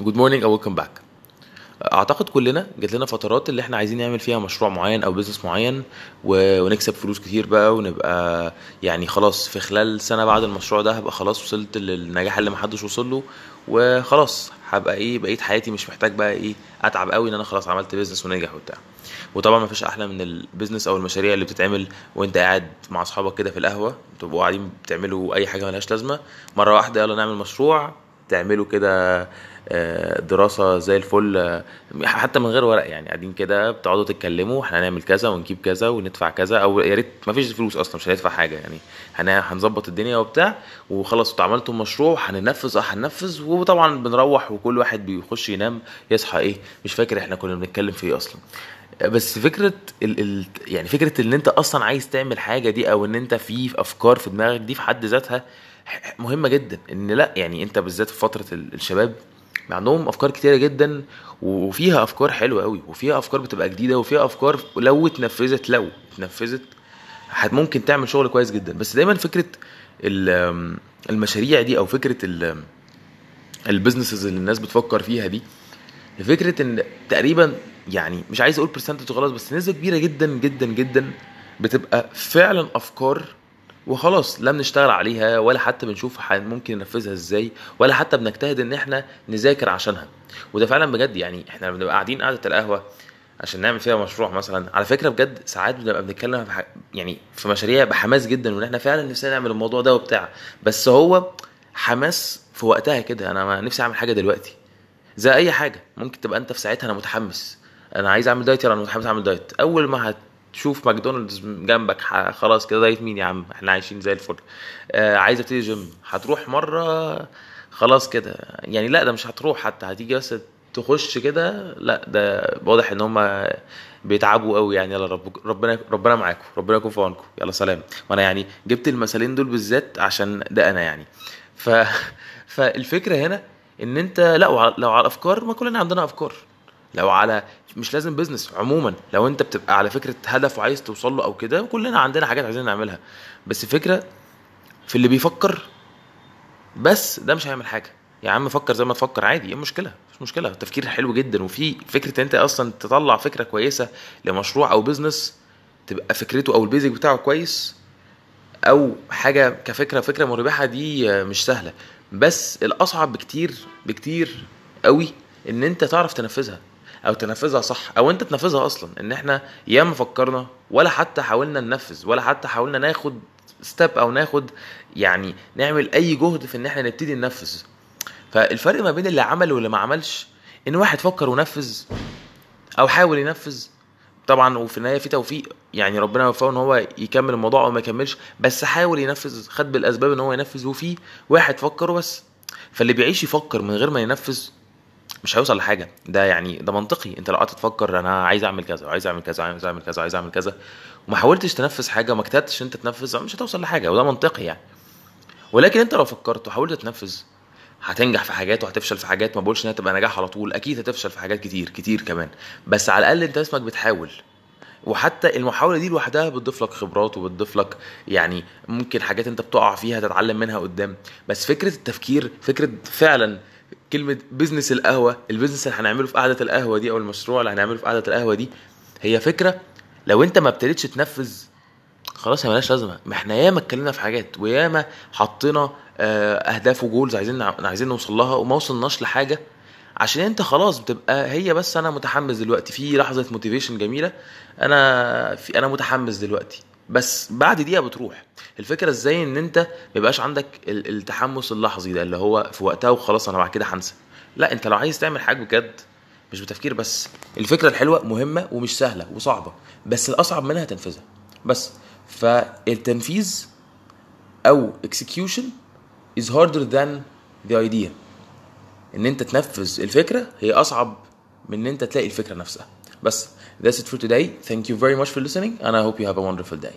good morning أو welcome back أعتقد كلنا جات لنا فترات اللي إحنا عايزين نعمل فيها مشروع معين أو business معين و- ونكسب فلوس كتير بقى ونبقى يعني خلاص في خلال سنة بعد المشروع ده هبقى خلاص وصلت للنجاح اللي محدش وصل له وخلاص هبقى إيه بقيت حياتي مش محتاج بقى إيه أتعب قوي إن أنا خلاص عملت business ونجح وبتاع. وطبعا مفيش أحلى من ال business أو المشاريع اللي بتتعمل وأنت قاعد مع أصحابك كده في القهوة تبقوا قاعدين بتعملوا أي حاجة ملهاش لازمة. مرة واحدة يلا نعمل مشروع تعملوا كده دراسة زي الفل آه، حتى من غير ورق يعني قاعدين كده بتقعدوا تتكلموا إحنا هنعمل كذا ونجيب كذا وندفع كذا أو يا ريت ما فيش فلوس أصلا مش هندفع حاجة يعني هن- هنظبط الدنيا وبتاع وخلاص أنتوا عملتوا مشروع هننفذ آه هننفذ وطبعا بنروح وكل واحد بيخش ينام يصحى إيه مش فاكر إحنا كنا بنتكلم في إيه أصلا. بس فكرة ال ال يعني فكرة إن أنت أصلا عايز تعمل حاجة دي أو إن أنت في أفكار في دماغك دي في حد ذاتها مهمة جدا إن لأ يعني أنت بالذات في فترة ال- الشباب عندهم أفكار كتيرة جدا وفيها أفكار حلوة قوي وفيها أفكار بتبقى جديدة وفيها أفكار لو اتنفذت لو اتنفذت ممكن تعمل شغل كويس جدا. بس دايما فكرة ال- المشاريع دي أو فكرة ال- ال businesses اللي الناس بتفكر فيها دي فكرة إن تقريبا يعني مش عايز أقول percentage غلط بس نسبة كبيرة جدا جدا جدا بتبقى فعلا أفكار وخلاص لا بنشتغل عليها ولا حتى بنشوف ممكن ننفذها إزاي ولا حتى بنجتهد إن إحنا نذاكر عشانها. وده فعلا بجد يعني إحنا بنبقى قاعدين قعده القهوة عشان نعمل فيها مشروع مثلا. على فكرة بجد ساعات بنبقى بنتكلم في يعني في مشاريع بحماس جدا وإن إحنا فعلا نفسنا نعمل الموضوع ده وبتاع. بس هو حماس في وقتها كده. أنا نفسي أعمل حاجة دلوقتي. زي أي حاجة. ممكن تبقى أنت في ساعتها أنا متحمس. أنا عايز أعمل diet يلا أنا متحمس أعمل diet. أول ما هتشوف ماكدونالدز جنبك خلاص كده diet مين يا عم؟ إحنا عايشين زي الفل. آه عايز ابتدي جيم. هتروح مرة خلاص كده. يعني لا ده مش هتروح حتى. هتيجي بس تخش كده. لا ده واضح إن هم بيتعبوا قوي يعني. يلا رب ربنا ربنا معاكم. ربنا يكون في عونكم. يلا سلام. وأنا يعني جبت المثالين دول بالذات عشان ده أنا يعني. ف فالفكرة هنا إن أنت لا لو على الافكار ما كلنا عندنا أفكار. لو على مش لازم business عموما. لو انت بتبقى على فكرة هدف وعايز توصل له أو كده كلنا عندنا حاجات عايزين نعملها. بس الفكرة في اللي بيفكر بس ده مش هيعمل حاجة. يا عم فكر زي ما تفكر عادي إيه المشكلة؟ مش مشكلة. التفكير حلو جدا. وفي فكرة إن أنت أصلا تطلع فكرة كويسة لمشروع أو business تبقى فكرته أو ال basic بتاعه كويس أو حاجة كفكرة فكرة مربحة دي مش سهلة. بس الأصعب بكتير بكتير قوي إن أنت تعرف تنفذها. أو تنفذها صح أو أنت تنفذها أصلا إن إحنا ياما فكرنا ولا حتى حاولنا ننفذ ولا حتى حاولنا ناخد ستيب أو ناخد يعني نعمل أي جهد في إن إحنا نبتدي ننفذ. فالفرق ما بين اللي عمل واللي ما عملش إن واحد فكر ونفذ أو حاول ينفذ طبعا وفي النهاية في توفيق يعني ربنا يوفقه إن هو يكمل الموضوع أو ما يكملش بس حاول ينفذ خد بالأسباب إن هو ينفذ وفي واحد فكر وبس. فاللي بيعيش يفكر من غير ما ينفذ مش هيوصل لحاجة. ده يعني ده منطقي. انت لو قعدت تفكر أنا عايز اعمل كذا وعايز اعمل كذا وعايز اعمل كذا وعايز اعمل كذا وما حاولتش تنفذ حاجة وما اجتهدتش انت تنفذ مش هتوصل لحاجة. وده منطقي يعني. ولكن انت لو فكرت وحاولت تنفذ هتنجح في حاجات وهتفشل في حاجات. ما بقولش انها تبقى نجاح على طول أكيد هتفشل في حاجات كتير كتير كمان. بس على الأقل انت اسمك بتحاول وحتى المحاولة دي لوحدها بتضيف لك خبرات وبتضيف لك يعني ممكن حاجات انت بتقع فيها تتعلم منها قدام. بس فكرة التفكير فكرة فعلا كلمة business القهوة ال business اللي هنعمله في قعدة القهوة دي أو المشروع اللي هنعمله في قعدة القهوة دي هي فكرة لو أنت ما ابتديتش تنفذ خلاص هي ملهاش لازمة. ما إحنا ياما اتكلمنا في حاجات وياما حطينا آه، أهداف و goals عايزين عايزين نوصل لها وما وصلناش لحاجة. عشان أنت خلاص بتبقى هي بس أنا متحمس دلوقتي. في لحظة motivation جميلة. أنا في أنا متحمس دلوقتي. بس بعد دقيقة بتروح. الفكرة إزاي إن أنت ما يبقاش عندك ال- التحمس اللحظي ده اللي هو في وقتها وخلاص أنا بعد كده هنسى. لا أنت لو عايز تعمل حاجة بجد مش بتفكير بس. الفكرة الحلوة مهمة ومش سهلة وصعبة بس الأصعب منها تنفيذها. بس فالتنفيذ أو execution is harder than the idea. إن أنت تنفذ الفكرة هي أصعب من إن أنت تلاقي الفكرة نفسها. بس that's it for today. Thank you very much for listening and I hope you have a wonderful day